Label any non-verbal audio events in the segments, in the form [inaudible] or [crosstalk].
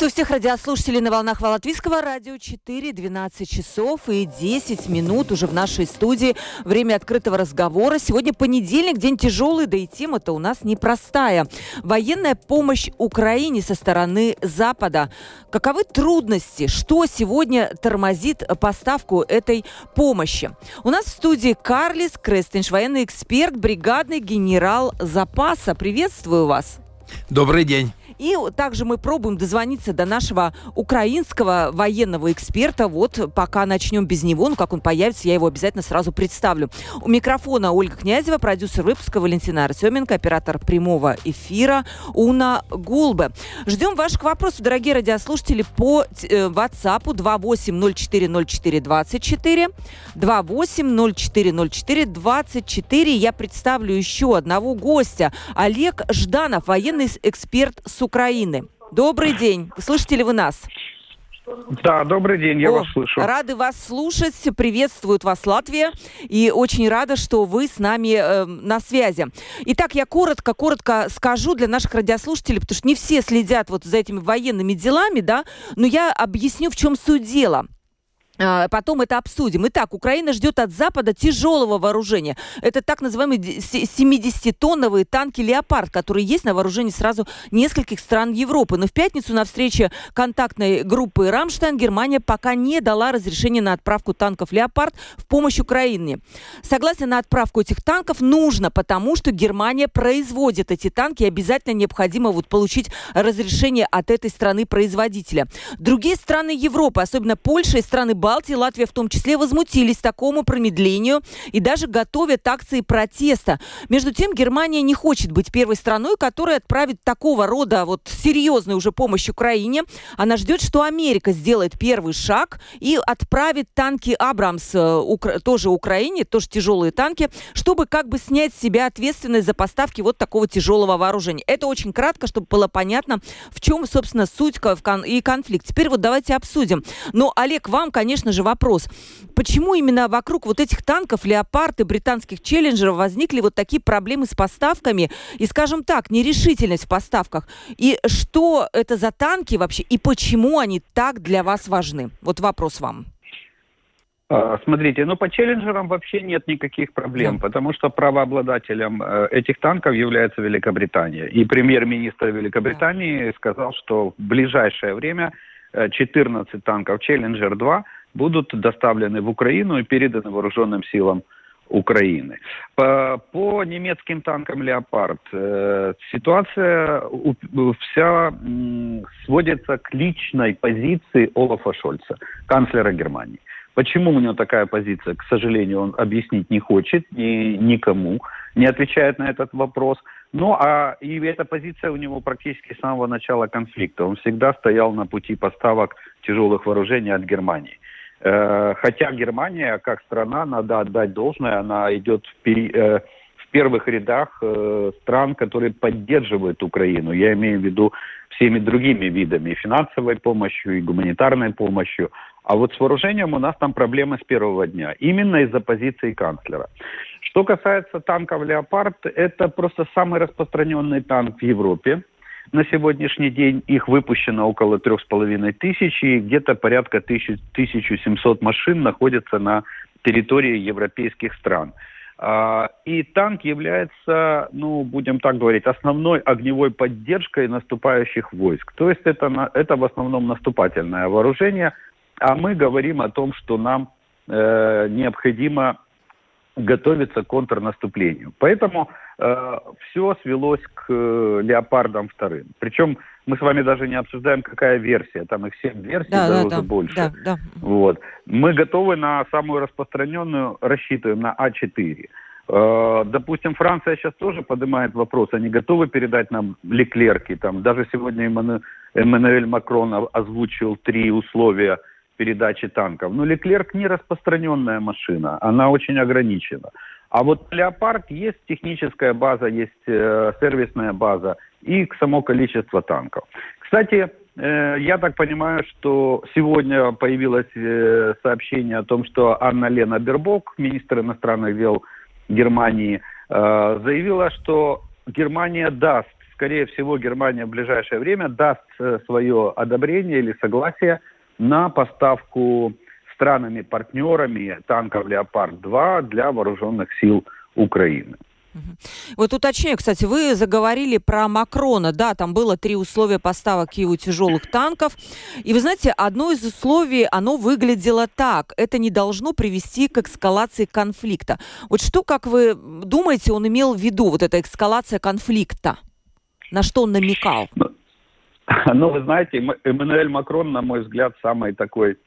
Приветствую всех радиослушателей на волнах Латвийского радио 4, 12 часов и 10 минут уже в нашей студии. Время открытого разговора. Сегодня понедельник, день тяжелый, да и тема-то у нас непростая. Военная помощь Украине со стороны Запада. Каковы трудности? Что сегодня тормозит поставку этой помощи? У нас в студии Карлис Крестенш, военный эксперт, бригадный генерал запаса. Приветствую вас. Добрый день. И также мы пробуем дозвониться до нашего украинского военного эксперта. Вот пока начнем без него, ну как он появится, я его обязательно сразу представлю. У микрофона Ольга Князева, продюсер выпуска Валентина Артеменко, оператор прямого эфира Уна Гулбе. Ждем ваших вопросов, дорогие радиослушатели, по э, WhatsApp 28040424 28040424. Я представлю еще одного гостя. Олег Жданов, военный эксперт с Украины. Добрый день. Слышите ли вы нас? Да, добрый день, я О, вас слышу. Рады вас слушать, приветствует вас Латвия, и очень рада, что вы с нами э, на связи. Итак, я коротко-коротко скажу для наших радиослушателей, потому что не все следят вот за этими военными делами, да, но я объясню, в чем суть дела. А, потом это обсудим. Итак, Украина ждет от Запада тяжелого вооружения. Это так называемые 70-тонновые танки «Леопард», которые есть на вооружении сразу нескольких стран Европы. Но в пятницу на встрече контактной группы «Рамштайн» Германия пока не дала разрешения на отправку танков «Леопард» в помощь Украине. Согласие на отправку этих танков нужно, потому что Германия производит эти танки, и обязательно необходимо вот получить разрешение от этой страны-производителя. Другие страны Европы, особенно Польша и страны Балтии, Балтии, Латвия в том числе, возмутились такому промедлению и даже готовят акции протеста. Между тем, Германия не хочет быть первой страной, которая отправит такого рода вот серьезную уже помощь Украине. Она ждет, что Америка сделает первый шаг и отправит танки Абрамс э, тоже Украине, тоже тяжелые танки, чтобы как бы снять с себя ответственность за поставки вот такого тяжелого вооружения. Это очень кратко, чтобы было понятно, в чем, собственно, суть и конфликт. Теперь вот давайте обсудим. Но, Олег, вам, конечно, конечно же, вопрос. Почему именно вокруг вот этих танков, леопард и британских челленджеров возникли вот такие проблемы с поставками и, скажем так, нерешительность в поставках? И что это за танки вообще и почему они так для вас важны? Вот вопрос вам. А, смотрите, ну по челленджерам вообще нет никаких проблем, да. потому что правообладателем э, этих танков является Великобритания. И премьер-министр Великобритании да. сказал, что в ближайшее время 14 э, танков Челленджер 2 будут доставлены в Украину и переданы вооруженным силам Украины. По, по немецким танкам «Леопард» э, ситуация у, вся м, сводится к личной позиции Олафа Шольца, канцлера Германии. Почему у него такая позиция, к сожалению, он объяснить не хочет ни, никому, не отвечает на этот вопрос. Ну, а и эта позиция у него практически с самого начала конфликта. Он всегда стоял на пути поставок тяжелых вооружений от Германии. Э, хотя Германия, как страна, надо отдать должное, она идет в, э, в первых рядах э, стран, которые поддерживают Украину. Я имею в виду всеми другими видами, финансовой помощью, и гуманитарной помощью. А вот с вооружением у нас там проблемы с первого дня, именно из-за позиции канцлера. Что касается танков «Леопард», это просто самый распространенный танк в Европе. На сегодняшний день их выпущено около трех с половиной тысяч, и где-то порядка 1700 машин находятся на территории европейских стран. А, и танк является, ну, будем так говорить, основной огневой поддержкой наступающих войск. То есть это, это в основном наступательное вооружение, а мы говорим о том, что нам э, необходимо готовиться к контрнаступлению. Поэтому все свелось к э, леопардам вторым. Причем мы с вами даже не обсуждаем, какая версия. Там их всех версий, да, даже да, больше. Да, да. Вот. Мы готовы на самую распространенную, рассчитываем на А4. Э, допустим, Франция сейчас тоже поднимает вопрос, они готовы передать нам леклерки. Там, даже сегодня Эммануэль Макрон озвучил три условия передачи танков. Но Леклерк не распространенная машина, она очень ограничена. А вот Леопард есть техническая база, есть э, сервисная база и само количество танков. Кстати, э, я так понимаю, что сегодня появилось э, сообщение о том, что Анна Лена Бербок, министр иностранных дел Германии, э, заявила, что Германия даст, скорее всего, Германия в ближайшее время даст э, свое одобрение или согласие на поставку странами-партнерами танков «Леопард-2» для вооруженных сил Украины. Вот уточняю, кстати, вы заговорили про Макрона. Да, там было три условия поставок Киеву тяжелых танков. И вы знаете, одно из условий, оно выглядело так. Это не должно привести к эскалации конфликта. Вот что, как вы думаете, он имел в виду, вот эта эскалация конфликта? На что он намекал? Ну, [laughs] ну вы знаете, Эммануэль Макрон, на мой взгляд, самый такой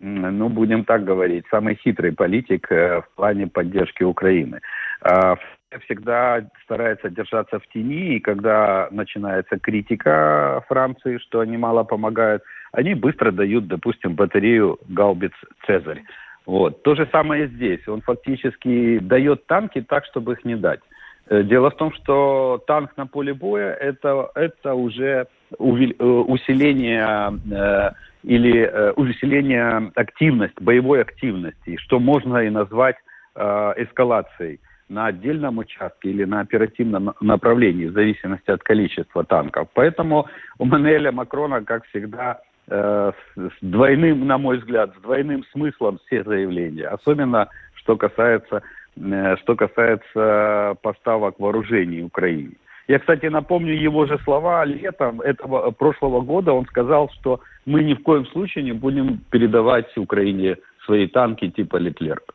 ну, будем так говорить, самый хитрый политик э, в плане поддержки Украины. А, всегда старается держаться в тени, и когда начинается критика Франции, что они мало помогают, они быстро дают, допустим, батарею гаубиц «Цезарь». Вот. То же самое здесь. Он фактически дает танки так, чтобы их не дать. Э, дело в том, что танк на поле боя это, это уже э, усиление или э, усиление активности, боевой активности, что можно и назвать э, эскалацией на отдельном участке или на оперативном направлении, в зависимости от количества танков. Поэтому у Манеля Макрона, как всегда, э, с двойным, на мой взгляд, с двойным смыслом все заявления. Особенно, что касается, э, что касается поставок вооружений Украине. Я, кстати, напомню его же слова летом этого прошлого года. Он сказал, что мы ни в коем случае не будем передавать Украине свои танки типа Леклерк.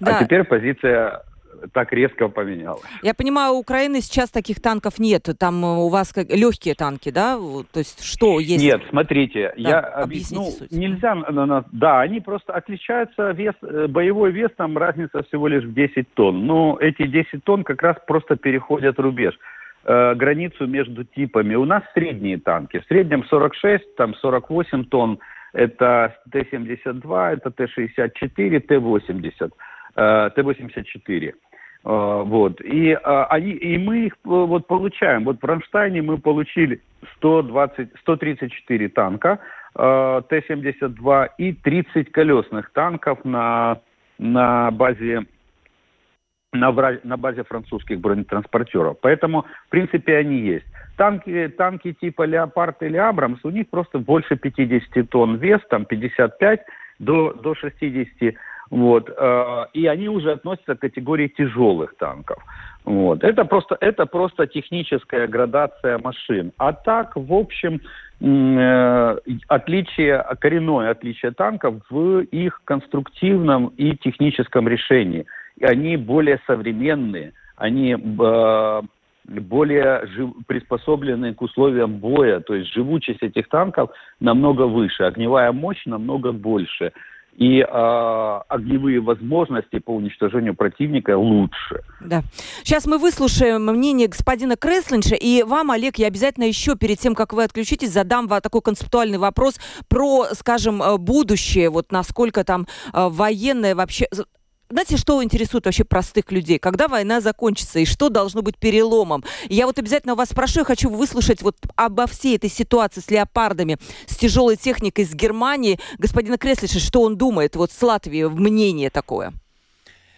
А да. А теперь позиция так резко поменялась. Я понимаю, у Украины сейчас таких танков нет. Там э, у вас как, легкие танки, да? То есть что есть? Нет, смотрите, да, я объясню. Ну, нельзя, да, они просто отличаются вес, э, боевой вес там разница всего лишь в 10 тонн. Но эти 10 тонн как раз просто переходят рубеж э, границу между типами. У нас средние танки. В среднем 46, там 48 тонн. Это Т-72, это Т-64, Т-80, э, Т-84. Э, вот. И, э, они, и мы их э, вот получаем. Вот в Рамштайне мы получили 120, 134 танка э, Т-72 и 30 колесных танков на, на базе на, на базе французских бронетранспортеров. Поэтому, в принципе, они есть. Танки, танки типа «Леопард» или «Абрамс», у них просто больше 50 тонн вес, там 55 до, до 60. Вот, э, и они уже относятся к категории тяжелых танков. Вот. Это, просто, это просто техническая градация машин. А так, в общем, э, отличие, коренное отличие танков в их конструктивном и техническом решении – они более современные, они э, более жив, приспособлены к условиям боя, то есть живучесть этих танков намного выше, огневая мощь намного больше и э, огневые возможности по уничтожению противника лучше. Да. Сейчас мы выслушаем мнение господина Креслинша, и вам, Олег, я обязательно еще перед тем, как вы отключитесь, задам вам такой концептуальный вопрос про, скажем, э, будущее, вот насколько там э, военное вообще знаете, что интересует вообще простых людей? Когда война закончится и что должно быть переломом? Я вот обязательно вас спрошу, я хочу выслушать вот обо всей этой ситуации с леопардами, с тяжелой техникой из Германии. Господина Креслиша, что он думает вот с Латвии, мнение такое?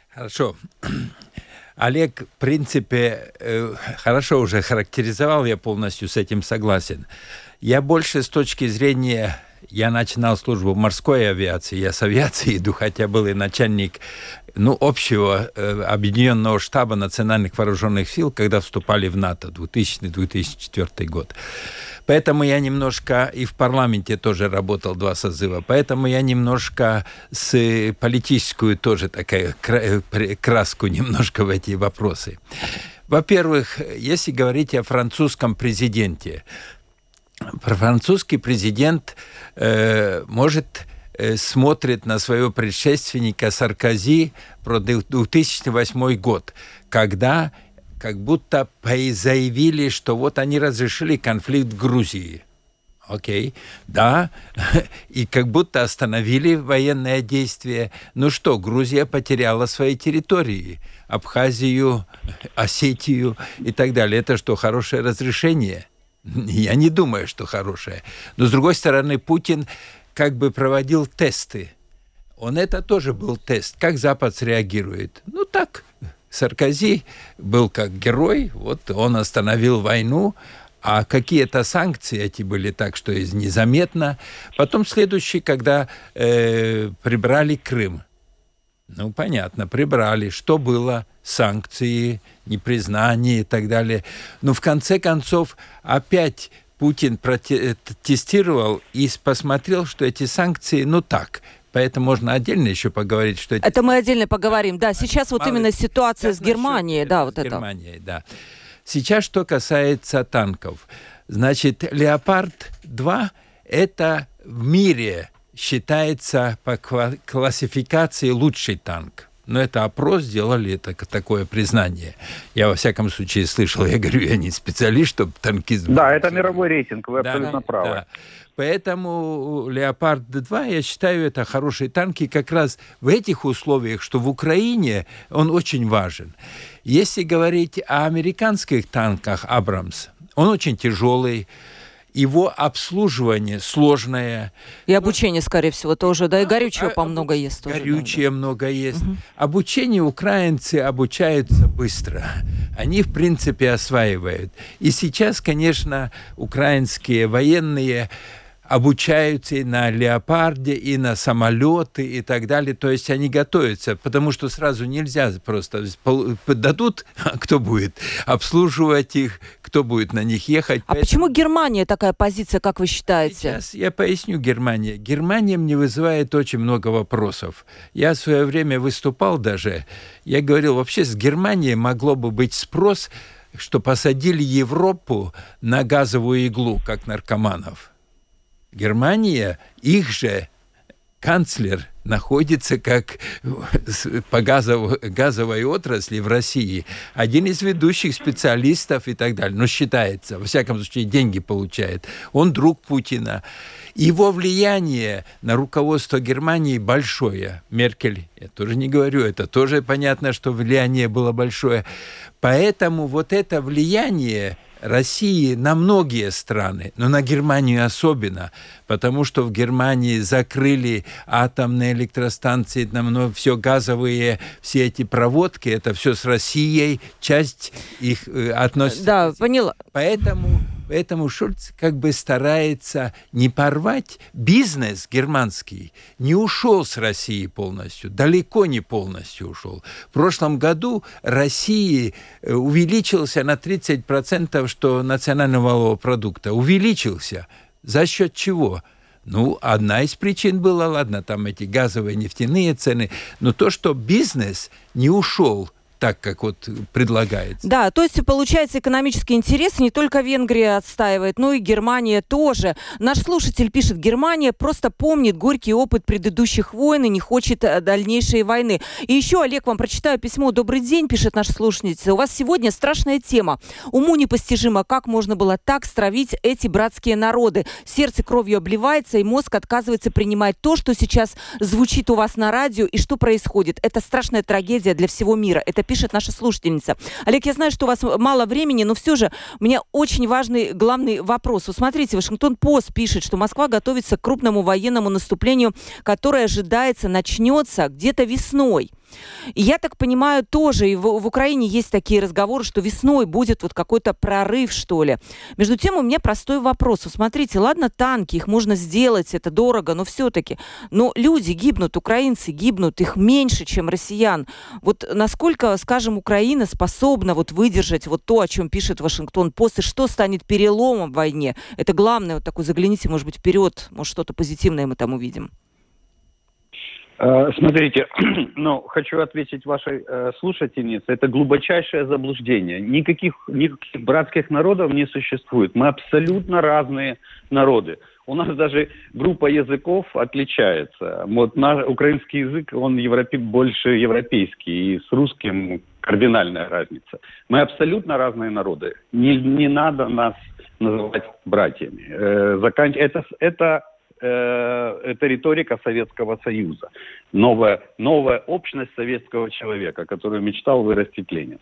Хорошо. [clears throat] Олег, в принципе, э, хорошо уже характеризовал, я полностью с этим согласен. Я больше с точки зрения я начинал службу в морской авиации, я с авиации иду, хотя был и начальник ну, общего э, объединенного штаба национальных вооруженных сил, когда вступали в НАТО 2000-2004 год. Поэтому я немножко и в парламенте тоже работал два созыва. Поэтому я немножко с политическую тоже такая э, краску немножко в эти вопросы. Во-первых, если говорить о французском президенте, французский президент э, может Э, смотрит на своего предшественника Саркози про 2008 год, когда как будто заявили, что вот они разрешили конфликт в Грузии. Окей, да, [laughs] и как будто остановили военное действие. Ну что, Грузия потеряла свои территории, Абхазию, [laughs] Осетию и так далее. Это что, хорошее разрешение? [laughs] Я не думаю, что хорошее. Но, с другой стороны, Путин как бы проводил тесты. Он это тоже был тест. Как Запад среагирует? Ну, так, Саркози был как герой, вот он остановил войну, а какие-то санкции эти были так, что из незаметно. Потом следующий, когда э, прибрали Крым. Ну, понятно, прибрали. Что было? Санкции, непризнание и так далее. Но в конце концов опять Путин протестировал и посмотрел, что эти санкции, ну так, Поэтому можно отдельно еще поговорить, что это... Это мы отдельно поговорим, да. Сейчас вот именно ситуация с Германией, да, вот это. Германией, да. Сейчас, что касается танков. Значит, «Леопард-2» — это в мире считается по классификации лучший танк. Но это опрос сделали, это такое признание. Я, во всяком случае, слышал, я говорю, я не специалист, чтобы танкизм... Да, это мировой рейтинг, вы да, абсолютно правы. Да. Поэтому «Леопард-2», я считаю, это хорошие танки как раз в этих условиях, что в Украине он очень важен. Если говорить о американских танках «Абрамс», он очень тяжелый, его обслуживание сложное. И обучение, скорее всего, тоже, да, и горючего а, по много есть тоже. Горючее да, много есть. Угу. Обучение украинцы обучаются быстро. Они, в принципе, осваивают. И сейчас, конечно, украинские военные обучаются и на леопарде, и на самолеты и так далее. То есть они готовятся, потому что сразу нельзя просто дадут, [laughs] кто будет обслуживать их, кто будет на них ехать. А Поэтому... почему Германия такая позиция, как вы считаете? Сейчас я поясню Германия. Германия мне вызывает очень много вопросов. Я в свое время выступал даже, я говорил, вообще с Германией могло бы быть спрос, что посадили Европу на газовую иглу, как наркоманов. Германия, их же канцлер находится как по газовой, газовой отрасли в России один из ведущих специалистов и так далее. Но считается, во всяком случае, деньги получает. Он друг Путина. Его влияние на руководство Германии большое. Меркель, я тоже не говорю, это тоже понятно, что влияние было большое. Поэтому вот это влияние России на многие страны, но на Германию особенно, потому что в Германии закрыли атомные электростанции, там все газовые, все эти проводки, это все с Россией, часть их э, относится. Да, поняла. Поэтому Поэтому Шульц как бы старается не порвать бизнес германский, не ушел с России полностью, далеко не полностью ушел. В прошлом году России э, увеличился на 30%, что национального валового продукта, увеличился. За счет чего? Ну, одна из причин была, ладно, там эти газовые нефтяные цены, но то, что бизнес не ушел – так, как вот предлагается. Да, то есть получается экономический интерес не только Венгрия отстаивает, но и Германия тоже. Наш слушатель пишет, Германия просто помнит горький опыт предыдущих войн и не хочет э, дальнейшей войны. И еще, Олег, вам прочитаю письмо. Добрый день, пишет наш слушательница. У вас сегодня страшная тема. Уму непостижимо, как можно было так стравить эти братские народы. Сердце кровью обливается, и мозг отказывается принимать то, что сейчас звучит у вас на радио и что происходит. Это страшная трагедия для всего мира. Это пишет наша слушательница. Олег, я знаю, что у вас мало времени, но все же у меня очень важный главный вопрос. Вот смотрите, Вашингтон-Пост пишет, что Москва готовится к крупному военному наступлению, которое ожидается начнется где-то весной. И я так понимаю, тоже и в, в Украине есть такие разговоры, что весной будет вот какой-то прорыв, что ли. Между тем, у меня простой вопрос. Вот смотрите, ладно, танки, их можно сделать, это дорого, но все-таки. Но люди гибнут, украинцы гибнут, их меньше, чем россиян. Вот насколько, скажем, Украина способна вот выдержать вот то, о чем пишет Вашингтон-Пост, и что станет переломом в войне? Это главное, вот такой, загляните, может быть, вперед, может, что-то позитивное мы там увидим. Э, смотрите, [clears throat] ну, хочу ответить вашей э, слушательнице. Это глубочайшее заблуждение. Никаких, никаких братских народов не существует. Мы абсолютно разные народы. У нас даже группа языков отличается. Вот наш украинский язык, он европе, больше европейский. И с русским кардинальная разница. Мы абсолютно разные народы. Не, не надо нас называть братьями. Э, закан... это, это э, это риторика Советского Союза. Новая, новая общность советского человека, которую мечтал вырастить Ленин.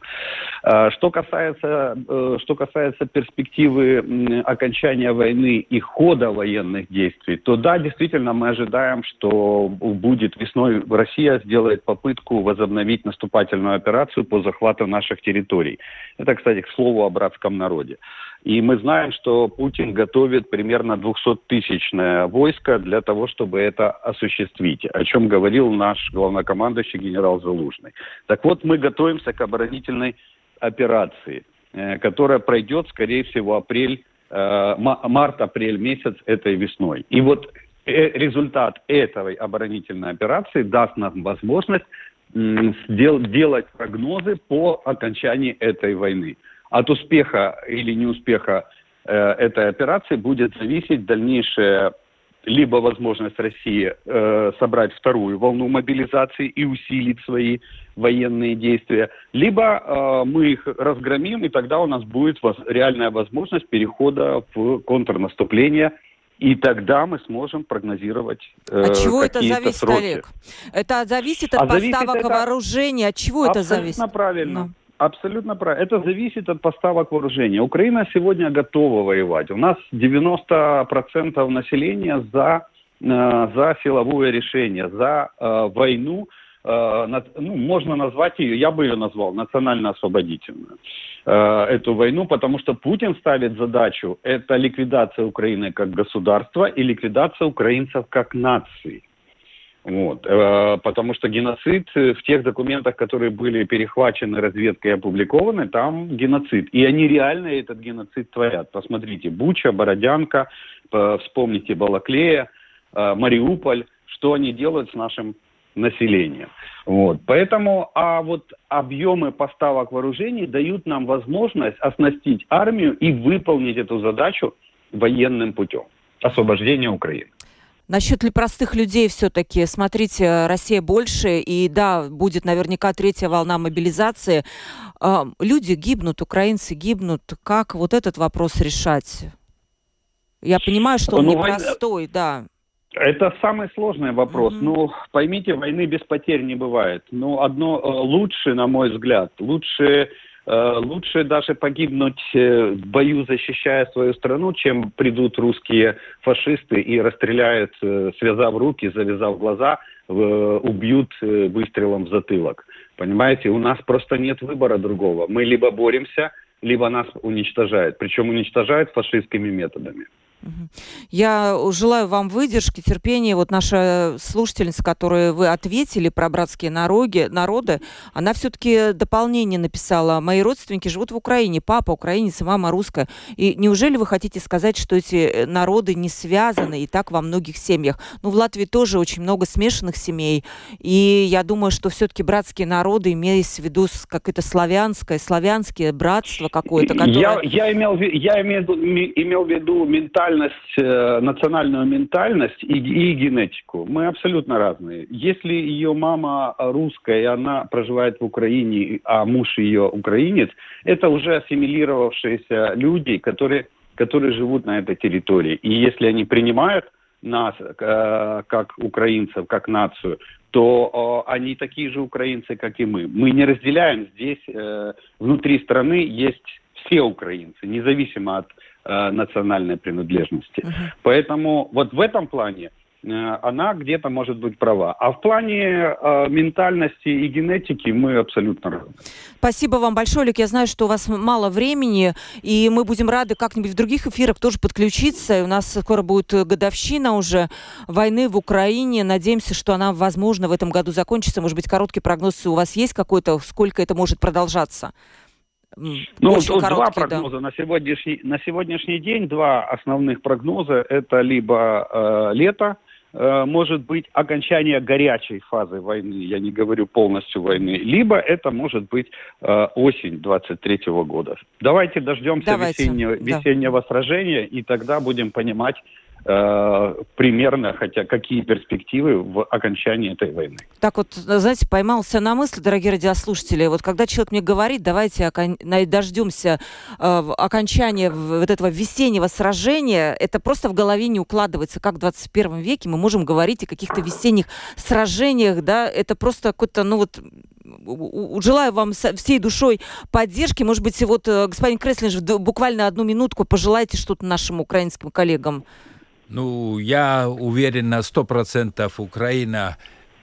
Э, что, касается, э, что касается перспективы окончания войны и хода военных действий, то да, действительно, мы ожидаем, что будет весной Россия сделает попытку возобновить наступательную операцию по захвату наших территорий. Это, кстати, к слову о братском народе. И мы знаем, что Путин готовит примерно 200-тысячное войско для того, чтобы это осуществить, о чем говорил наш главнокомандующий генерал Залужный. Так вот, мы готовимся к оборонительной операции, э, которая пройдет, скорее всего, апрель, э, март-апрель месяц этой весной. И вот э, результат этой оборонительной операции даст нам возможность делать прогнозы по окончании этой войны. От успеха или неуспеха э, этой операции будет зависеть дальнейшая либо возможность России э, собрать вторую волну мобилизации и усилить свои военные действия, либо э, мы их разгромим, и тогда у нас будет воз, реальная возможность перехода в контрнаступление и тогда мы сможем прогнозировать э, От чего это зависит, сроки. Олег? Это зависит от а поставок зависит вооружения. От чего это зависит? Абсолютно правильно. Абсолютно правильно. Это зависит от поставок вооружения. Украина сегодня готова воевать. У нас 90% населения за, э, за силовое решение, за э, войну. Э, ну, можно назвать ее, я бы ее назвал, национально-освободительную. Э, эту войну, потому что Путин ставит задачу, это ликвидация Украины как государства и ликвидация украинцев как нации. Вот. Э, потому что геноцид э, в тех документах, которые были перехвачены разведкой и опубликованы, там геноцид. И они реально этот геноцид творят. Посмотрите, Буча, Бородянка, вспомните Балаклея, э, Мариуполь, что они делают с нашим населением. Вот. Поэтому а вот объемы поставок вооружений дают нам возможность оснастить армию и выполнить эту задачу военным путем освобождения Украины. Насчет ли простых людей все-таки, смотрите, Россия больше, и да, будет наверняка третья волна мобилизации. А, люди гибнут, украинцы гибнут. Как вот этот вопрос решать? Я понимаю, что он ну, непростой, война... да. Это самый сложный вопрос. Mm-hmm. Ну, поймите, войны без потерь не бывает. Но ну, одно э, лучше, на мой взгляд, лучше лучше даже погибнуть э, в бою, защищая свою страну, чем придут русские фашисты и расстреляют, э, связав руки, завязав глаза, убьют выстрелом в затылок. Понимаете, у нас просто нет выбора другого. Мы либо боремся, либо нас уничтожают. Причем уничтожают фашистскими методами. Я желаю вам выдержки, терпения. Вот наша слушательница, которой вы ответили про братские народи, народы, она все-таки дополнение написала. Мои родственники живут в Украине. Папа украинец, мама русская. И неужели вы хотите сказать, что эти э, народы не связаны и так во многих семьях? Ну, в Латвии тоже очень много смешанных семей. И я думаю, что все-таки братские народы, имеясь в виду какое-то славянское, славянское братство какое-то, которое... Я, я, имел, я имел, имел в виду ментальность ментальность, э, национальную ментальность и, и генетику. Мы абсолютно разные. Если ее мама русская, и она проживает в Украине, а муж ее украинец, это уже ассимилировавшиеся люди, которые, которые живут на этой территории. И если они принимают нас э, как украинцев, как нацию, то э, они такие же украинцы, как и мы. Мы не разделяем здесь, э, внутри страны есть все украинцы, независимо от э, национальной принадлежности. Uh-huh. Поэтому вот в этом плане э, она где-то может быть права. А в плане э, ментальности и генетики мы абсолютно разные. Спасибо вам большое, Олег. Я знаю, что у вас мало времени, и мы будем рады как-нибудь в других эфирах тоже подключиться. И у нас скоро будет годовщина уже войны в Украине. Надеемся, что она, возможно, в этом году закончится. Может быть, короткий прогноз у вас есть какой-то, сколько это может продолжаться? Ну, Очень тут два прогноза да. на сегодняшний на сегодняшний день два основных прогноза это либо э, лето, э, может быть окончание горячей фазы войны, я не говорю полностью войны, либо это может быть э, осень 23 года. Давайте дождемся Давайте. весеннего, весеннего да. сражения и тогда будем понимать примерно, хотя какие перспективы в окончании этой войны. Так вот, знаете, поймался на мысли, дорогие радиослушатели, вот когда человек мне говорит, давайте окон... дождемся э, окончания вот этого весеннего сражения, это просто в голове не укладывается, как в 21 веке мы можем говорить о каких-то весенних сражениях, да, это просто какой-то, ну вот, желаю вам всей душой поддержки. Может быть, вот э, господин Креслинж, буквально одну минутку пожелайте что-то нашим украинским коллегам. Ну, я уверен на сто процентов Украина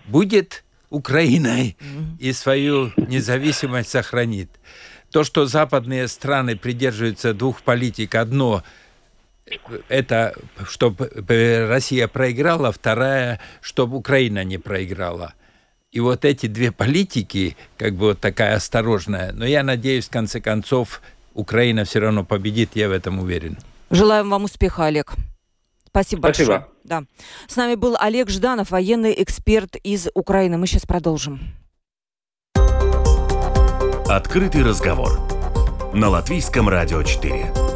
будет Украиной и свою независимость сохранит. То, что западные страны придерживаются двух политик, одно это чтобы Россия проиграла, вторая, чтобы Украина не проиграла. И вот эти две политики, как бы вот такая осторожная, но я надеюсь, в конце концов, Украина все равно победит, я в этом уверен. Желаем вам успеха, Олег. Спасибо, Спасибо. большое. Да. С нами был Олег Жданов, военный эксперт из Украины. Мы сейчас продолжим. Открытый разговор на Латвийском радио 4.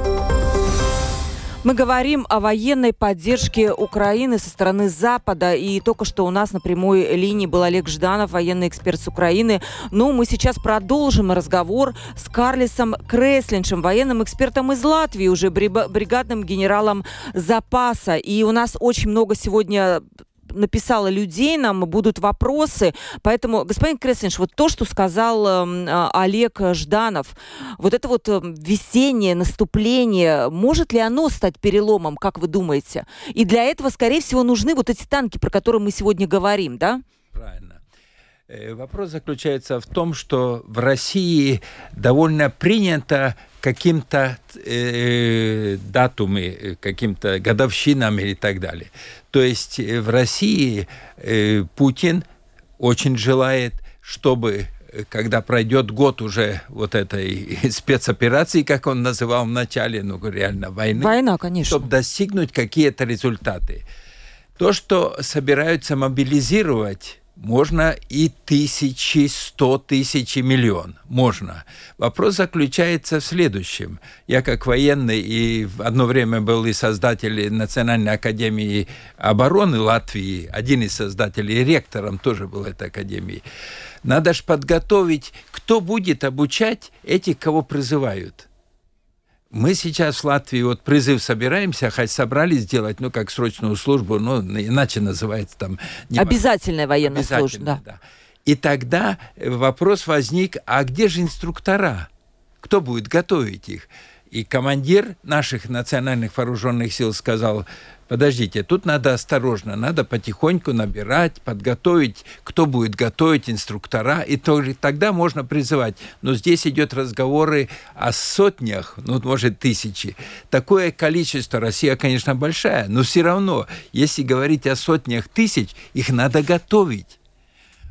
Мы говорим о военной поддержке Украины со стороны Запада. И только что у нас на прямой линии был Олег Жданов, военный эксперт с Украины. Но мы сейчас продолжим разговор с Карлисом Креслиншем, военным экспертом из Латвии, уже бригадным генералом запаса. И у нас очень много сегодня написала людей, нам будут вопросы. Поэтому, господин Креслинш, вот то, что сказал эм, э, Олег Жданов, вот это вот э, весеннее наступление, может ли оно стать переломом, как вы думаете? И для этого, скорее всего, нужны вот эти танки, про которые мы сегодня говорим, да? Правильно. Э, вопрос заключается в том, что в России довольно принято каким-то э, датумы, э, каким-то годовщинами и так далее. То есть э, в России э, Путин очень желает, чтобы э, когда пройдет год уже вот этой [laughs] спецоперации, как он называл в начале, ну реально войны, Война, конечно. чтобы достигнуть какие-то результаты. То, что собираются мобилизировать можно и тысячи, сто тысяч и миллион. Можно. Вопрос заключается в следующем. Я как военный и в одно время был и создатель Национальной академии обороны Латвии, один из создателей, и ректором тоже был этой академии. Надо же подготовить, кто будет обучать этих, кого призывают. Мы сейчас в Латвии вот призыв собираемся, хоть собрались сделать, ну, как срочную службу, ну, иначе называется там... Не Обязательная военная служба, да. да. И тогда вопрос возник, а где же инструктора? Кто будет готовить их? И командир наших национальных вооруженных сил сказал, подождите, тут надо осторожно, надо потихоньку набирать, подготовить, кто будет готовить инструктора, и только тогда можно призывать. Но здесь идет разговоры о сотнях, ну, может, тысячи. Такое количество, Россия, конечно, большая, но все равно, если говорить о сотнях тысяч, их надо готовить.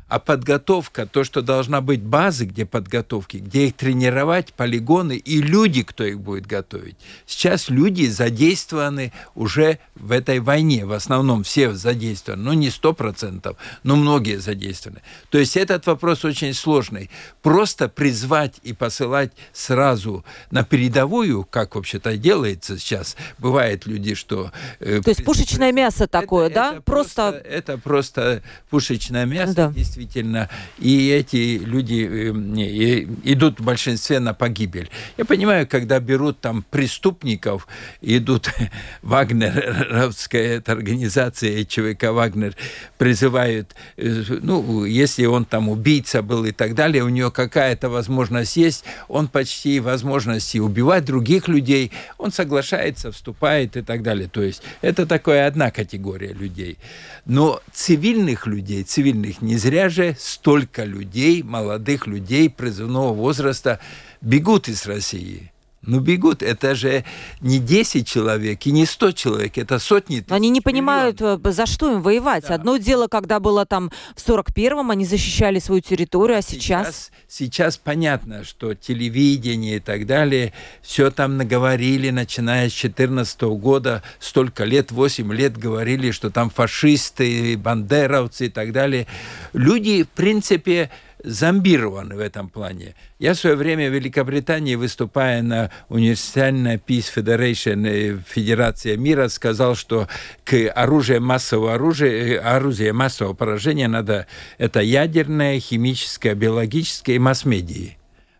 А подготовка, то, что должна быть базы, где подготовки, где их тренировать, полигоны и люди, кто их будет готовить. Сейчас люди задействованы уже в этой войне, в основном все задействованы, ну не сто процентов, но многие задействованы. То есть этот вопрос очень сложный. Просто призвать и посылать сразу на передовую, как вообще-то делается сейчас, бывает люди, что... Э, То есть пушечное мясо такое, это, да? Это просто... просто... Это просто пушечное мясо, да. действительно действительно, и эти люди э, идут в большинстве на погибель. Я понимаю, когда берут там преступников, идут [laughs] вагнеровская организация ЧВК «Вагнер», призывают, э, ну, если он там убийца был и так далее, у него какая-то возможность есть, он почти возможности убивать других людей, он соглашается, вступает и так далее. То есть это такая одна категория людей. Но цивильных людей, цивильных не зря же столько людей, молодых людей призывного возраста бегут из России. Ну, бегут. Это же не 10 человек и не 100 человек, это сотни тысяч. Они не понимают, миллионов. Э, за что им воевать. Да. Одно дело, когда было там в 41-м, они защищали свою территорию, а сейчас... сейчас... Сейчас понятно, что телевидение и так далее, все там наговорили, начиная с 14 -го года, столько лет, 8 лет говорили, что там фашисты, бандеровцы и так далее. Люди, в принципе, зомбированы в этом плане. Я в свое время в Великобритании, выступая на универсальной Peace Federation э, Федерация мира, сказал, что к оружию массового оружия, э, оружие массового поражения надо это ядерное, химическое, биологическое и масс-медии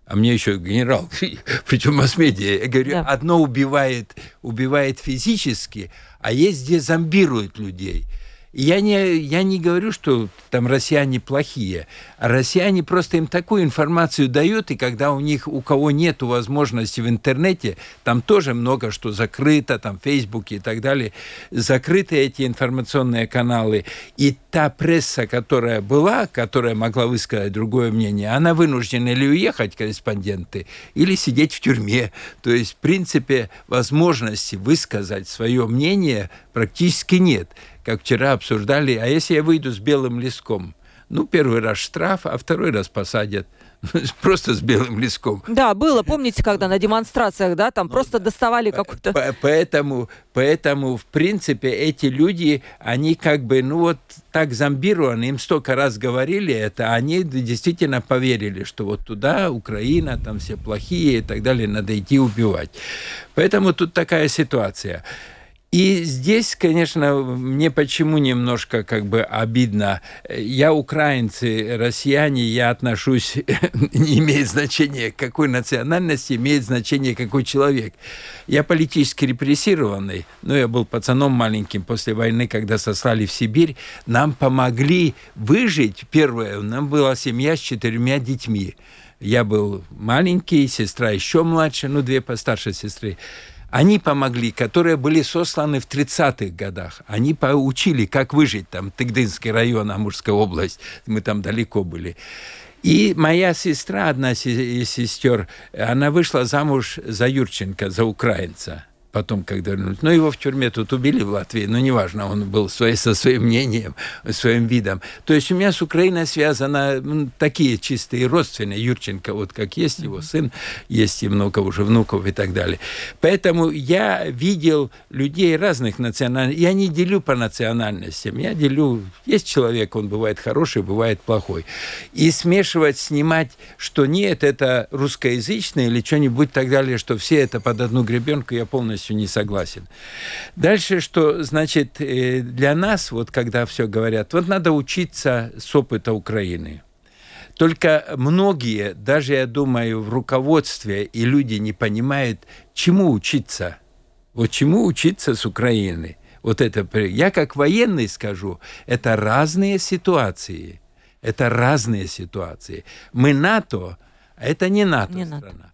а мне еще генерал, [laughs] причем масс-медиа. Я говорю, да. одно убивает, убивает физически, а есть где зомбирует людей. Я не, я не говорю, что там россияне плохие, россияне просто им такую информацию дают, и когда у них, у кого нет возможности в интернете, там тоже много что закрыто, там Фейсбуке и так далее, закрыты эти информационные каналы, и та пресса, которая была, которая могла высказать другое мнение, она вынуждена или уехать, корреспонденты, или сидеть в тюрьме. То есть, в принципе, возможности высказать свое мнение практически нет как вчера обсуждали, а если я выйду с белым листком? Ну, первый раз штраф, а второй раз посадят. [laughs] Просто с белым листком. Да, было, помните, когда на демонстрациях, да, там ну, просто да. доставали какую-то... Поэтому, поэтому, в принципе, эти люди, они как бы, ну вот так зомбированы, им столько раз говорили это, они действительно поверили, что вот туда Украина, там все плохие и так далее, надо идти убивать. Поэтому тут такая ситуация. И здесь, конечно, мне почему немножко как бы обидно. Я украинцы, россияне, я отношусь, [laughs] не имеет значения, какой национальности, имеет значение, какой человек. Я политически репрессированный, но я был пацаном маленьким после войны, когда сослали в Сибирь. Нам помогли выжить. Первое, нам была семья с четырьмя детьми. Я был маленький, сестра еще младше, ну, две постарше сестры. Они помогли, которые были сосланы в 30-х годах. Они поучили, как выжить там, Тыгдынский район, Амурская область. Мы там далеко были. И моя сестра, одна из сестер, она вышла замуж за Юрченко, за украинца потом, когда вернулись. Ну, его в тюрьме тут убили в Латвии, но неважно, он был своей, со своим мнением, своим видом. То есть у меня с Украиной связано ну, такие чистые родственные. Юрченко, вот как есть его сын, есть и много уже внуков и так далее. Поэтому я видел людей разных национальностей. Я не делю по национальностям, я делю... Есть человек, он бывает хороший, бывает плохой. И смешивать, снимать, что нет, это русскоязычное или что-нибудь так далее, что все это под одну гребенку, я полностью полностью не согласен. Дальше, что значит э, для нас, вот когда все говорят, вот надо учиться с опыта Украины. Только многие, даже я думаю, в руководстве и люди не понимают, чему учиться. Вот чему учиться с Украины. Вот это я как военный скажу, это разные ситуации. Это разные ситуации. Мы НАТО, а это не НАТО не страна. НАТО.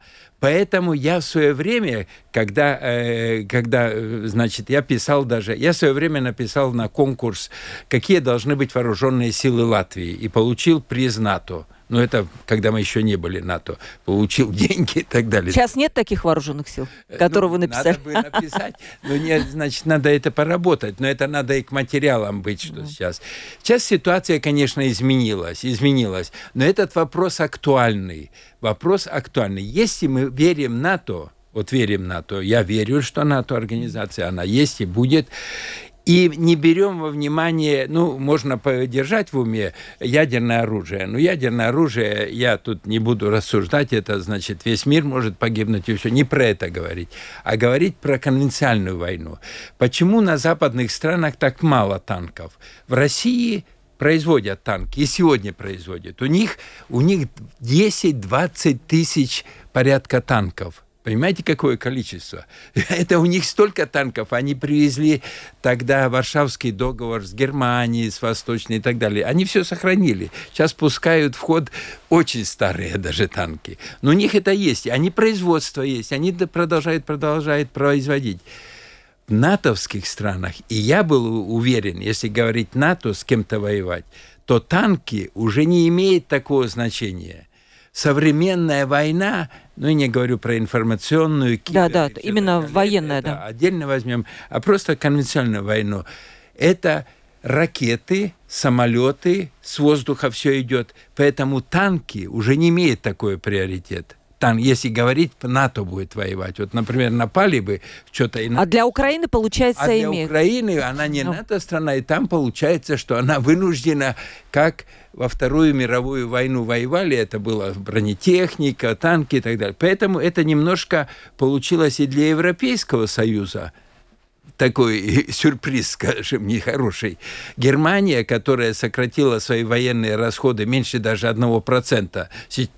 Поэтому я в свое время, когда, э, когда, значит, я писал даже, я в свое время написал на конкурс, какие должны быть вооруженные силы Латвии, и получил приз НАТО но это когда мы еще не были НАТО, получил [laughs] деньги и так далее. Сейчас нет таких вооруженных сил, э, которые ну, вы написали? Надо бы [laughs] написать, но нет, значит, надо это поработать, но это надо и к материалам быть, что mm. сейчас. Сейчас ситуация, конечно, изменилась, изменилась, но этот вопрос актуальный, вопрос актуальный. Если мы верим НАТО, вот верим в НАТО, я верю, что НАТО организация, она есть и будет, и не берем во внимание, ну, можно подержать в уме ядерное оружие. Но ядерное оружие, я тут не буду рассуждать, это значит, весь мир может погибнуть и все. Не про это говорить, а говорить про конвенциальную войну. Почему на западных странах так мало танков? В России производят танки, и сегодня производят. У них, у них 10-20 тысяч порядка танков. Понимаете, какое количество? [laughs] Это у них столько танков. Они привезли тогда Варшавский договор с Германией, с Восточной и так далее. Они все сохранили. Сейчас пускают в ход очень старые [laughs] даже танки. Но у них это есть. Они производство есть. Они продолжают, продолжают производить. В натовских странах, и я был уверен, если говорить НАТО, с кем-то воевать, то танки уже не имеют такого значения – современная война, ну, я не говорю про информационную, кибер, Да, да, именно далее, военная, да. да. Отдельно возьмем, а просто конвенциональную войну. Это ракеты, самолеты, с воздуха все идет. Поэтому танки уже не имеют такой приоритет. Там, если говорить, НАТО будет воевать. Вот, например, напали бы что-то... И... А для Украины, получается, а для имеет... Украины, она не ну. НАТО-страна, и там получается, что она вынуждена, как во Вторую мировую войну воевали, это была бронетехника, танки и так далее. Поэтому это немножко получилось и для Европейского Союза – такой [laughs] сюрприз, скажем, нехороший. Германия, которая сократила свои военные расходы меньше даже одного процента,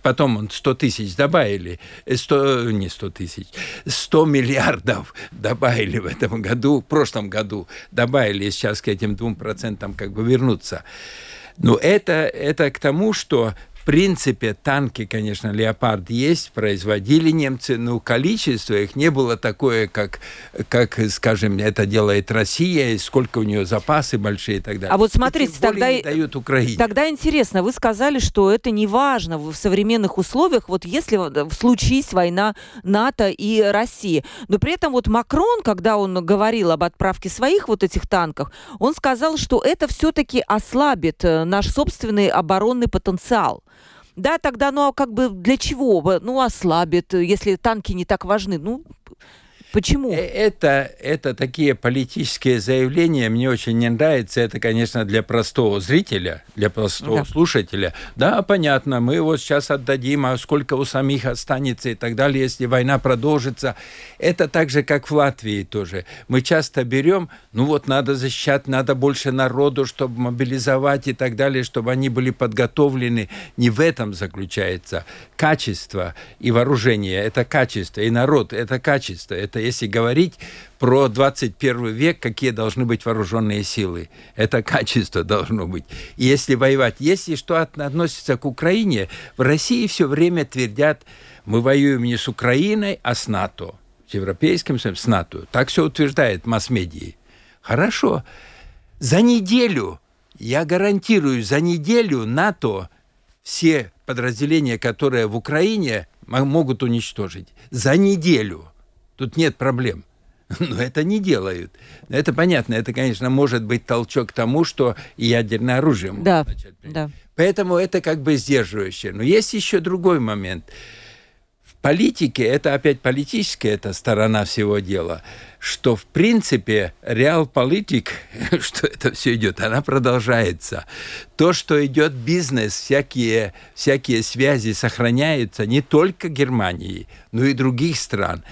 потом он 100 тысяч добавили, 100, не 100 тысяч, 100 миллиардов [laughs] добавили в этом году, в прошлом году добавили, сейчас к этим двум процентам как бы вернуться. Но это, это к тому, что принципе, танки, конечно, «Леопард» есть, производили немцы, но количество их не было такое, как, как скажем, это делает Россия, сколько у нее запасы большие и так далее. А вот смотрите, тогда, дают Украине. тогда интересно, вы сказали, что это не важно в современных условиях, вот если в случись война НАТО и России. Но при этом вот Макрон, когда он говорил об отправке своих вот этих танков, он сказал, что это все-таки ослабит э, наш собственный оборонный потенциал. Да, тогда, ну а как бы для чего? Ну, ослабит, если танки не так важны. Ну, Почему? Э, это, это такие политические заявления, мне очень не нравится. Это, конечно, для простого зрителя, для простого да. слушателя. Да, понятно, мы его сейчас отдадим, а сколько у самих останется и так далее, если война продолжится. Это так же, как в Латвии тоже. Мы часто берем, ну вот надо защищать, надо больше народу, чтобы мобилизовать и так далее, чтобы они были подготовлены. Не в этом заключается. Качество и вооружение – это качество, и народ – это качество, это это если говорить про 21 век, какие должны быть вооруженные силы. Это качество должно быть. И если воевать, если что относится к Украине, в России все время твердят, мы воюем не с Украиной, а с НАТО. С Европейским Союзом, с НАТО. Так все утверждает масс-медии. Хорошо. За неделю, я гарантирую, за неделю НАТО все подразделения, которые в Украине, могут уничтожить. За неделю – Тут нет проблем. [laughs] Но это не делают. Это понятно. Это, конечно, может быть толчок к тому, что ядерное оружие может да, начать. Да. Поэтому это как бы сдерживающее. Но есть еще другой момент. В политике, это опять политическая эта сторона всего дела, что в принципе реал-политик, [laughs] что это все идет, она продолжается. То, что идет бизнес, всякие, всякие связи сохраняются не только Германии, но и других стран.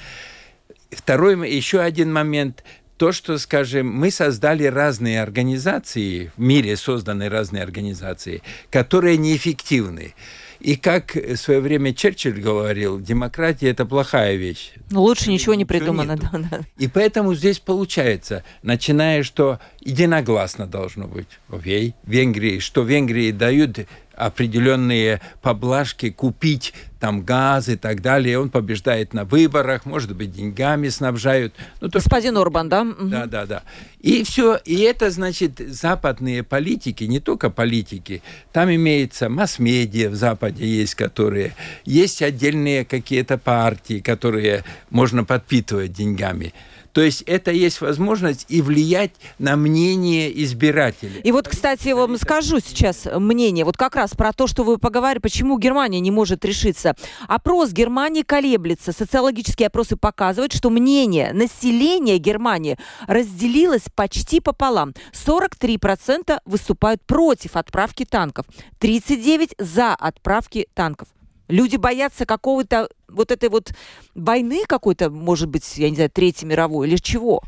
Второй, еще один момент то, что, скажем, мы создали разные организации, в мире созданы разные организации, которые неэффективны. И как в свое время Черчилль говорил, демократия это плохая вещь. Ну, лучше ничего не придумано. Да, да. И поэтому здесь получается, начиная, что единогласно должно быть. Окей, Венгрии, что Венгрии дают определенные поблажки купить там газ и так далее. Он побеждает на выборах, может быть, деньгами снабжают. Ну, то, Господин Орбан, да? Да, да, да. И все. И это, значит, западные политики, не только политики. Там имеется масс-медиа в Западе есть, которые... Есть отдельные какие-то партии, которые можно подпитывать деньгами. То есть это есть возможность и влиять на мнение избирателей. И вот, кстати, я вам скажу сейчас мнение, вот как раз про то, что вы поговорили, почему Германия не может решиться. Опрос Германии колеблется. Социологические опросы показывают, что мнение населения Германии разделилось почти пополам. 43% выступают против отправки танков, 39% за отправки танков. Люди боятся какого-то вот этой вот войны какой-то, может быть, я не знаю, Третьей мировой или чего?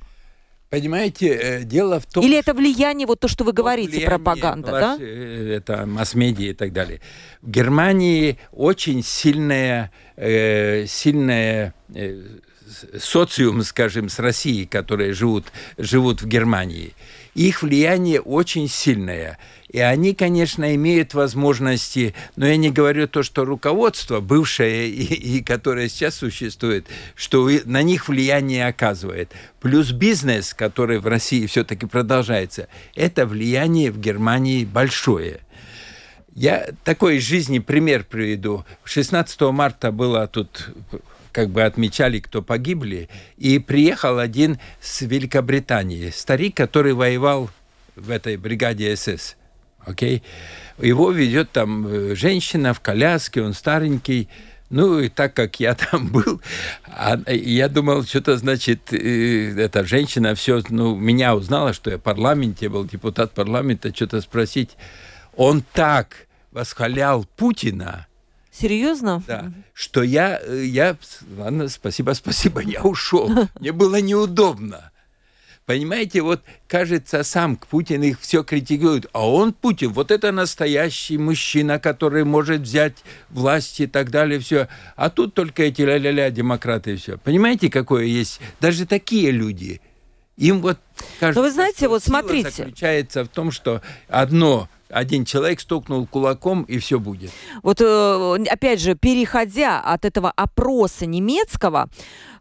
Понимаете, э, дело в том... Или это влияние, вот то, что вы говорите, пропаганда, да? Э, это масс-медиа и так далее. В Германии очень сильная, э, сильная э, социум, скажем, с Россией, которые живут, живут в Германии. Их влияние очень сильное. И они, конечно, имеют возможности, но я не говорю то, что руководство, бывшее и, и которое сейчас существует, что на них влияние оказывает. Плюс бизнес, который в России все-таки продолжается, это влияние в Германии большое. Я такой из жизни пример приведу. 16 марта было тут как бы отмечали, кто погибли, и приехал один с Великобритании, старик, который воевал в этой бригаде СС окей? Его ведет там э, женщина в коляске, он старенький. Ну, и так как я [laughs] там был, а, я думал, что-то, значит, э, эта женщина все, ну, меня узнала, что я в парламенте был, депутат парламента, что-то спросить. Он так восхвалял Путина, Серьезно? Да. Что я, э, я, ладно, спасибо, спасибо, я ушел. Мне было неудобно. Понимаете, вот кажется, сам Путин их все критикует, а он, Путин, вот это настоящий мужчина, который может взять власть и так далее, все. А тут только эти ля-ля-ля демократы и все. Понимаете, какое есть? Даже такие люди. Им вот кажется, Но вы знаете, вот смотрите. заключается в том, что одно один человек стукнул кулаком, и все будет. Вот, э, опять же, переходя от этого опроса немецкого,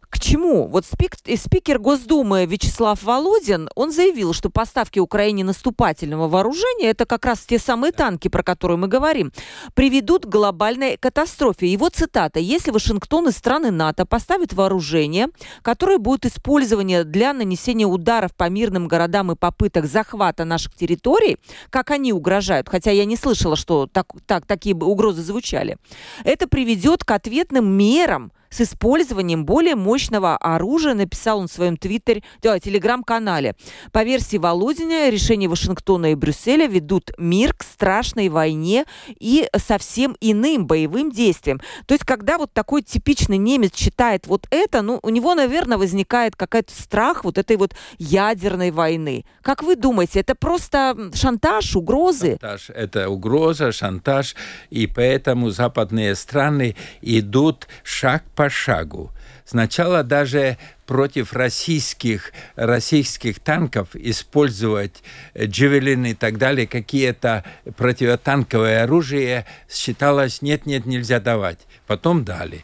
к чему? Вот спик, спикер Госдумы Вячеслав Володин, он заявил, что поставки Украине наступательного вооружения, это как раз те самые танки, про которые мы говорим, приведут к глобальной катастрофе. Его цитата. Если Вашингтон и страны НАТО поставят вооружение, которое будет использовано для нанесения ударов по мирным городам и попыток захвата наших территорий, как они угрожают, хотя я не слышала, что так, так, такие угрозы звучали, это приведет к ответным мерам, с использованием более мощного оружия, написал он в своем твиттер, да, телеграм-канале. По версии Володиня, решения Вашингтона и Брюсселя ведут мир к страшной войне и совсем иным боевым действиям. То есть, когда вот такой типичный немец читает вот это, ну, у него, наверное, возникает какой-то страх вот этой вот ядерной войны. Как вы думаете, это просто шантаж, угрозы? Шантаж. Это угроза, шантаж, и поэтому западные страны идут шаг по шагу. Сначала даже против российских, российских танков использовать джевелины и так далее, какие-то противотанковое оружие, считалось, нет-нет, нельзя давать. Потом дали.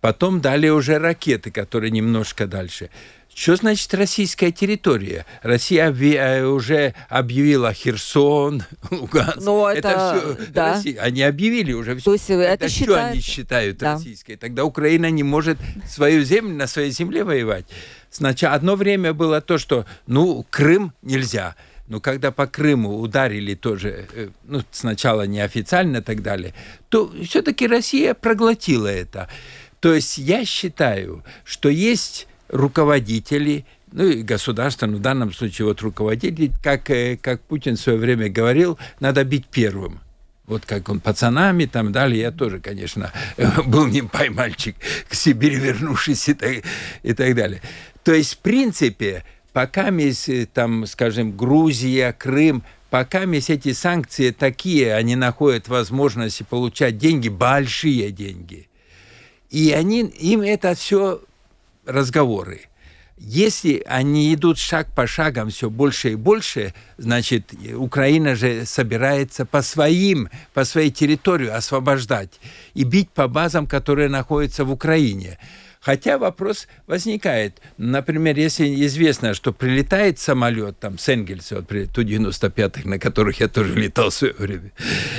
Потом дали уже ракеты, которые немножко дальше. Что значит российская территория? Россия э, уже объявила Херсон, [laughs] Луганск. Ну, это, это все да. Россия. Они объявили уже все. То есть это Тогда считается... что они считают да. российской? Тогда Украина не может свою землю на своей земле воевать. Сначала одно время было то, что, ну, Крым нельзя. Но когда по Крыму ударили тоже, э, ну, сначала неофициально и так далее, то все-таки Россия проглотила это. То есть я считаю, что есть руководители, ну и государство, ну в данном случае вот руководитель, как, э, как Путин в свое время говорил, надо бить первым. Вот как он пацанами там далее, я тоже, конечно, был не поймальчик к Сибири вернувшийся и так, и так далее. То есть, в принципе, пока мы, там, скажем, Грузия, Крым, пока эти санкции такие, они находят возможность получать деньги, большие деньги. И они, им это все разговоры. Если они идут шаг по шагам все больше и больше, значит, Украина же собирается по своим, по своей территории освобождать и бить по базам, которые находятся в Украине. Хотя вопрос возникает. Например, если известно, что прилетает самолет, там, с Энгельса, вот, Ту-95, на которых я тоже летал в свое время,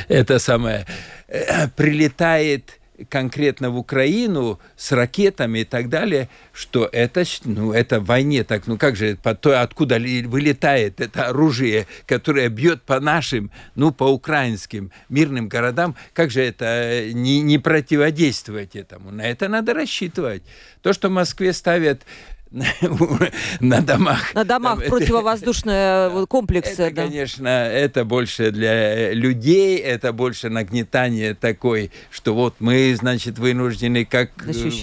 это самое, э, прилетает конкретно в Украину с ракетами и так далее, что это, ну, это в войне так, ну как же, по то, откуда вылетает это оружие, которое бьет по нашим, ну, по украинским мирным городам, как же это э, не, не противодействовать этому? На это надо рассчитывать. То, что в Москве ставят [laughs] на домах. На домах противовоздушные это, комплексы. Это, да. конечно, это больше для людей, это больше нагнетание такой, что вот мы, значит, вынуждены как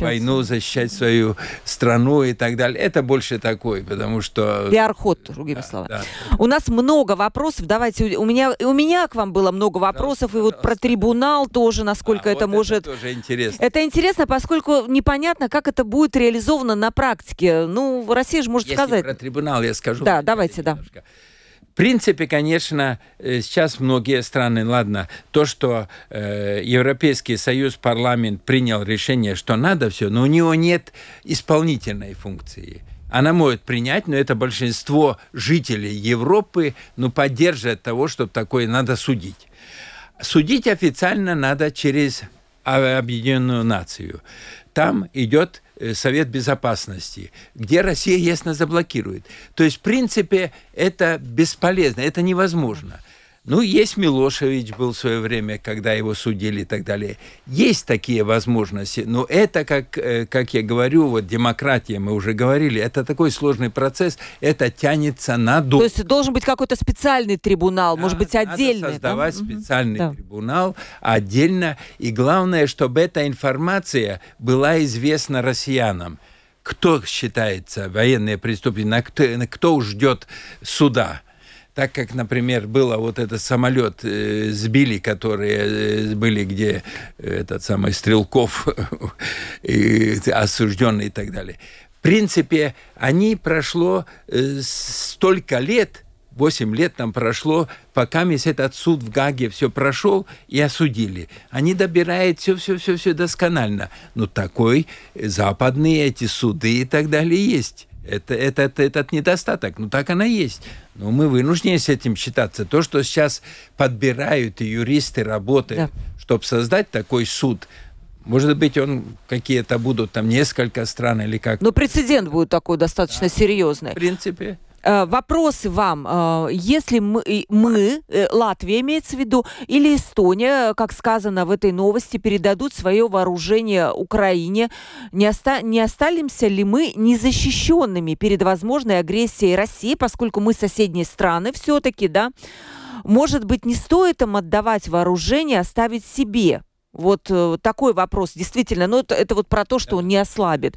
войну защищать свою страну и так далее. Это больше такой, потому что... Пиар-ход, другими да, словами. Да. У нас много вопросов. Давайте, у меня, у меня к вам было много вопросов, да, и вот про трибунал тоже, насколько а, это вот может... Это тоже интересно. Это интересно, поскольку непонятно, как это будет реализовано на практике ну, Россия же может Если сказать... про трибунал я скажу. Да, давайте, да. В принципе, конечно, э, сейчас многие страны, ладно, то, что э, Европейский Союз, парламент принял решение, что надо все, но у него нет исполнительной функции. Она может принять, но это большинство жителей Европы ну, поддерживает того, чтобы такое надо судить. Судить официально надо через Объединенную Нацию. Там идет Э, Совет Безопасности, где Россия ясно заблокирует. То есть, в принципе, это бесполезно, это невозможно. Ну, есть Милошевич был в свое время, когда его судили и так далее. Есть такие возможности, но это, как, э, как я говорю, вот демократия, мы уже говорили, это такой сложный процесс, это тянется на долго. То есть должен быть какой-то специальный трибунал, Да, может быть, отдельный. Надо создавать да? Специальный Да. трибунал отдельно. И главное, чтобы эта информация была известна россиянам. Кто считается военные преступления, кто, кто ждет суда. Так как, например, было вот этот самолет э, сбили, которые э, были, где этот самый Стрелков [laughs] и осужденный и так далее. В принципе, они прошло э, столько лет, 8 лет там прошло, пока весь этот суд в Гаге все прошел и осудили. Они добирают все, все, все, все досконально. Но такой э, западные эти суды и так далее есть. Это, это, это, этот недостаток. Ну, так она есть. Но мы вынуждены с этим считаться. То, что сейчас подбирают и юристы работают, чтобы создать такой суд, может быть, он какие-то будут там несколько стран или как. Но прецедент будет такой достаточно серьезный. В принципе. Э, Вопросы вам. Э, Если мы, мы, э, Латвия имеется в виду, или Эстония, как сказано в этой новости, передадут свое вооружение Украине, не, оста- не останемся ли мы незащищенными перед возможной агрессией России, поскольку мы соседние страны все-таки, да? Может быть, не стоит им отдавать вооружение, оставить себе? Вот такой вопрос, действительно. Ну, это, это вот про то, что он не ослабит.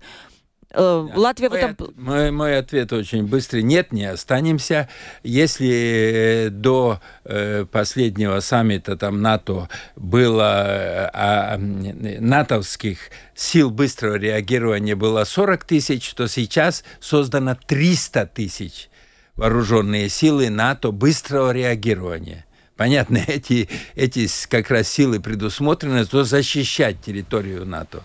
Э, Латвия в мой, этом... от- мой, мой ответ очень быстрый. Нет, не останемся. Если э, до э, последнего саммита там НАТО было а, натовских сил быстрого реагирования было 40 тысяч, то сейчас создано 300 тысяч вооруженные силы НАТО быстрого реагирования. Понятно, [laughs] эти, эти как раз силы предусмотрены, то защищать территорию НАТО.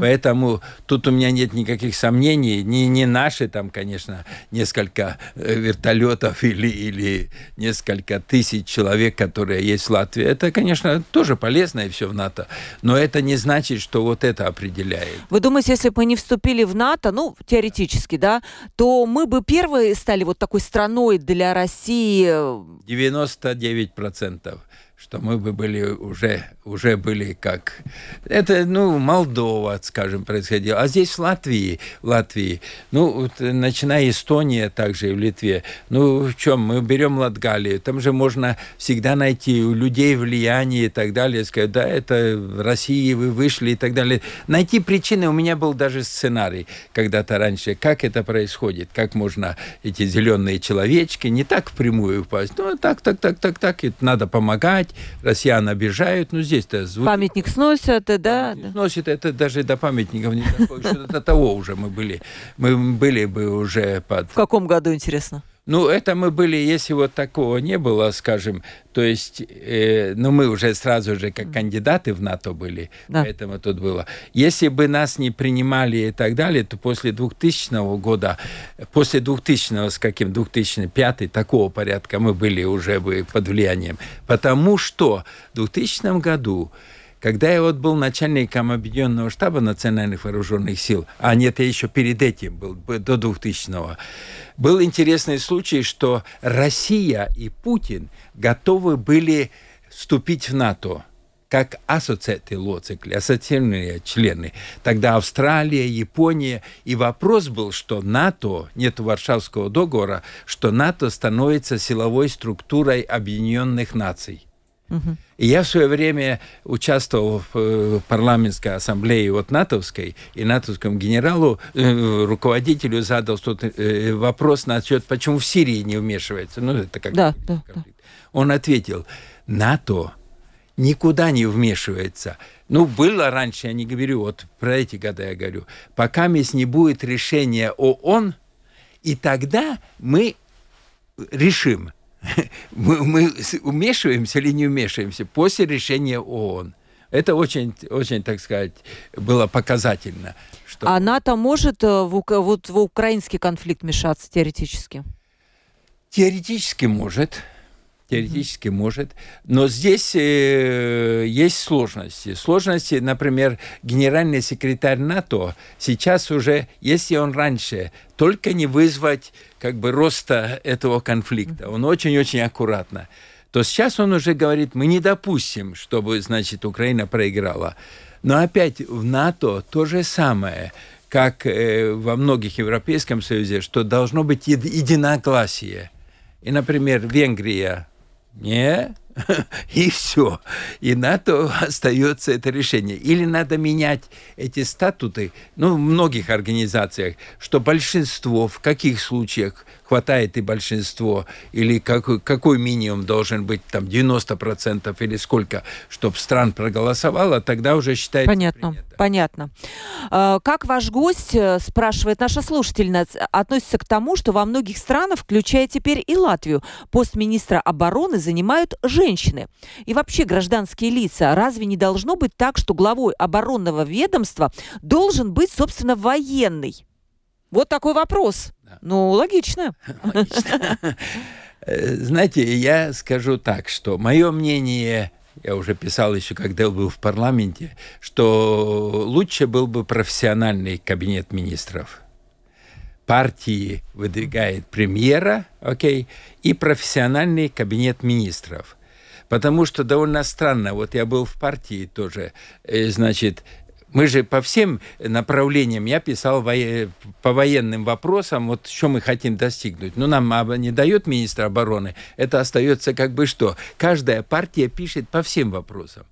Поэтому тут у меня нет никаких сомнений. Не, не наши там, конечно, несколько э, вертолетов [laughs] или, или несколько тысяч человек, которые есть в Латвии. Это, конечно, тоже полезно и все в НАТО. Но это не значит, что вот это определяет. Вы думаете, если бы мы не вступили в НАТО, ну, теоретически, да, то мы бы первые стали вот такой страной для России? э, 99% что мы бы были уже, уже были как... Это, ну, Молдова, скажем, происходило. А здесь в Латвии, в Латвии, ну, вот, начиная Эстония, также и в Литве, ну, в чем? Мы берем Латгалию, там же можно всегда найти у людей влияние и так далее, сказать, да, это в России вы вышли и так далее. Найти причины, у меня был даже сценарий когда-то раньше, как это происходит, как можно эти зеленые человечки не так впрямую упасть, ну, так, так, так, так, так, и надо помогать, россиян обижают, ну, здесь-то звучит Памятник сносят, и да, да. Носит это даже до памятников не. Что до того уже мы были. Мы были бы уже под... В каком году, интересно? Ну, это мы были, если вот такого не было, скажем, то есть, э, ну, мы уже сразу же как кандидаты в НАТО были, Да. поэтому тут было. Если бы нас не принимали и так далее, то после 2000 года, после 2000 с каким, 2005 такого порядка мы были уже бы под влиянием. Потому что в 2000 году когда я вот был начальником Объединенного штаба национальных вооруженных сил, а нет, я еще перед этим был, до 2000-го, был интересный случай, что Россия и Путин готовы были вступить в НАТО как ассоциаты лоцикли, ассоциированные члены. Тогда Австралия, Япония. И вопрос был, что НАТО, нет Варшавского договора, что НАТО становится силовой структурой Объединенных Наций. И я в свое время участвовал в э, парламентской ассамблее вот натовской, и натовскому генералу, э, руководителю задал тот, э, вопрос насчет, почему в Сирии не вмешивается. Ну, это как Да, да, конфликт. Он ответил, НАТО никуда не вмешивается. Ну, было раньше, я не говорю, вот про эти годы я говорю, пока здесь не будет решения ООН, и тогда мы решим, [laughs] мы, мы вмешиваемся или не вмешиваемся после решения ООН. Это очень, очень, так сказать, было показательно. Что... А НАТО может э, в, вот в украинский конфликт мешаться теоретически? Теоретически может. Теоретически может. Но здесь э, есть сложности. Сложности, например, генеральный секретарь НАТО сейчас уже, если он раньше, только не вызвать как бы роста этого конфликта. Он очень-очень аккуратно. то сейчас он уже говорит, мы не допустим, чтобы, значит, Украина проиграла. Но опять в НАТО то же самое, как э, во многих Европейском Союзе, что должно быть единогласие. И, например, Венгрия не, [laughs] и все. И НАТО остается это решение. Или надо менять эти статуты, ну, в многих организациях, что большинство в каких случаях хватает и большинство, или какой, какой минимум должен быть, там, 90% или сколько, чтобы стран проголосовало, тогда уже считается Понятно, принято. Понятно. А, как ваш гость, э, спрашивает наша слушательница, относится к тому, что во многих странах, включая теперь и Латвию, пост министра обороны занимают женщины? И вообще гражданские лица. Разве не должно быть так, что главой оборонного ведомства должен быть, собственно, военный? Вот такой вопрос. Ну, [laughs] логично. Э, знаете, я скажу так, что мое мнение, я уже писал еще, когда был в парламенте, что лучше был бы профессиональный кабинет министров. Партии выдвигает премьера, окей, и профессиональный кабинет министров. Потому что довольно странно, вот я был в партии тоже, значит, мы же по всем направлениям, я писал во... по военным вопросам, вот что мы хотим достигнуть. Ну, нам не дает министр обороны, это остается как бы что? Каждая партия пишет по всем вопросам.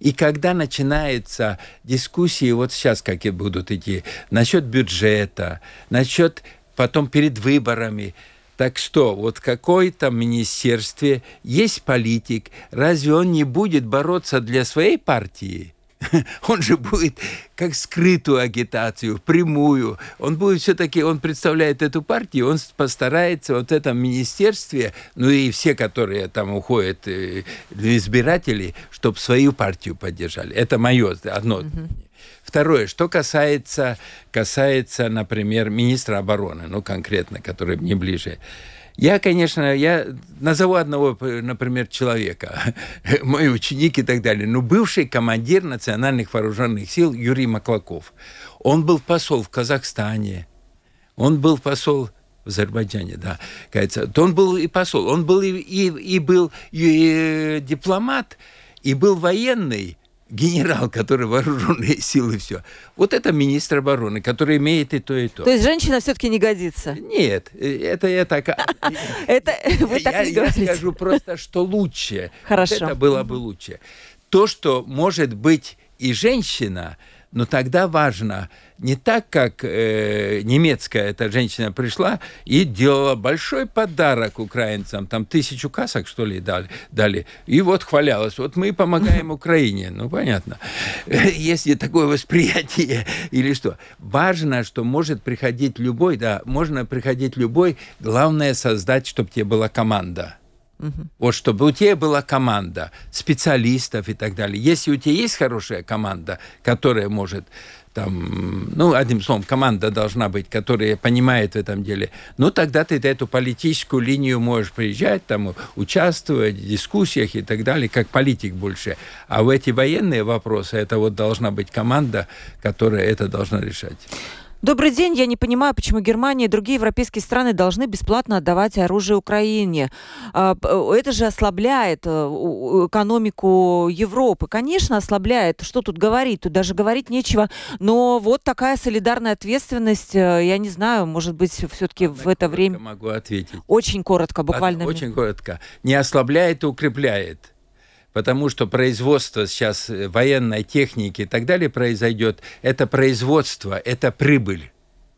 И когда начинаются дискуссии, вот сейчас какие будут идти, насчет бюджета, насчет потом перед выборами, так что, вот в какой-то министерстве есть политик, разве он не будет бороться для своей партии? [laughs] он же будет как скрытую агитацию, прямую. Он будет все-таки, он представляет эту партию, он постарается вот в этом министерстве, ну и все, которые там уходят, э, избиратели, чтобы свою партию поддержали. Это мое одно. Второе, что касается, касается, например, министра обороны, ну конкретно, который мне ближе. Я, конечно, я назову одного, например, человека, [laughs] мой ученик и так далее, но бывший командир национальных вооруженных сил Юрий Маклаков. Он был посол в Казахстане, он был посол в Азербайджане, да, кажется. То он был и посол, он был и, и, и был и, и дипломат, и был военный, генерал, который вооруженные силы, все. Вот это министр обороны, который имеет и то, и то. То есть женщина все-таки не годится? Нет, это я так... [laughs] Это вы так не говорите. Я скажу просто, что лучше. Хорошо. Это было бы лучше. То, что может быть и женщина, но тогда важно не так, как э, немецкая эта женщина пришла и делала большой подарок украинцам, там тысячу касок, что ли, дали, дали. И вот хвалялась, вот мы помогаем [laughs] Украине. Ну, понятно. [laughs] Если такое восприятие [laughs] или что. Важно, что может приходить любой, да, можно приходить любой, главное создать, чтобы тебе была команда. Угу. Вот чтобы у тебя была команда специалистов и так далее. Если у тебя есть хорошая команда, которая может там, ну, одним словом, команда должна быть, которая понимает в этом деле, ну, тогда ты эту политическую линию можешь приезжать, там, участвовать в дискуссиях и так далее, как политик больше. А в эти военные вопросы это вот должна быть команда, которая это должна решать. Добрый день. Я не понимаю, почему Германия и другие европейские страны должны бесплатно отдавать оружие Украине. А, э, это же ослабляет э, экономику Европы. Конечно, ослабляет. Что тут говорить? Тут даже говорить нечего. Но вот такая солидарная ответственность, э, я не знаю, может быть, все-таки в это время... могу ответить. Очень коротко, буквально. Очень коротко. Не ослабляет, а укрепляет потому что производство сейчас э, военной техники и так далее произойдет, это производство, это прибыль.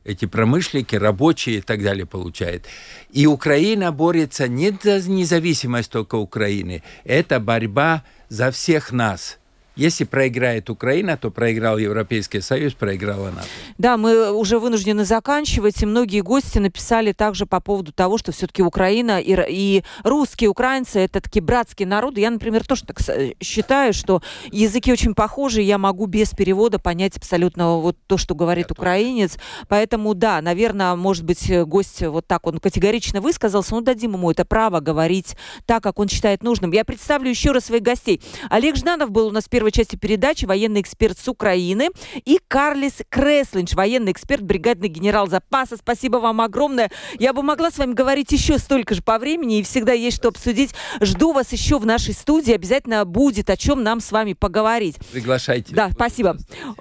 Эти промышленники, рабочие и так далее получают. И Украина борется не за независимость только Украины, это борьба за всех нас – если проиграет Украина, то проиграл Европейский Союз, проиграла НАТО. Да, мы уже вынуждены заканчивать. И многие гости написали также по поводу того, что все-таки Украина и, и русские украинцы это такие братские народы. Я, например, тоже так считаю, что языки очень похожи. Я могу без перевода понять абсолютно вот то, что говорит Я украинец. Тоже. Поэтому, да, наверное, может быть, гость вот так он категорично высказался. Ну, дадим ему это право говорить так, как он считает нужным. Я представлю еще раз своих гостей. Олег Жданов был у нас первый первой части передачи военный эксперт с Украины и Карлис Креслинч, военный эксперт, бригадный генерал запаса. Спасибо вам огромное. Я бы могла с вами говорить еще столько же по времени, и всегда есть что обсудить. Жду вас еще в нашей студии. Обязательно будет о чем нам с вами поговорить. Приглашайте. Да, спасибо.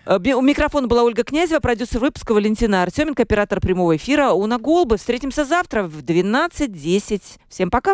Э, У микрофона была Ольга Князева, продюсер выпуска Валентина Артеменко, оператор прямого эфира Уна Голбы. Встретимся завтра в 12.10. Всем пока.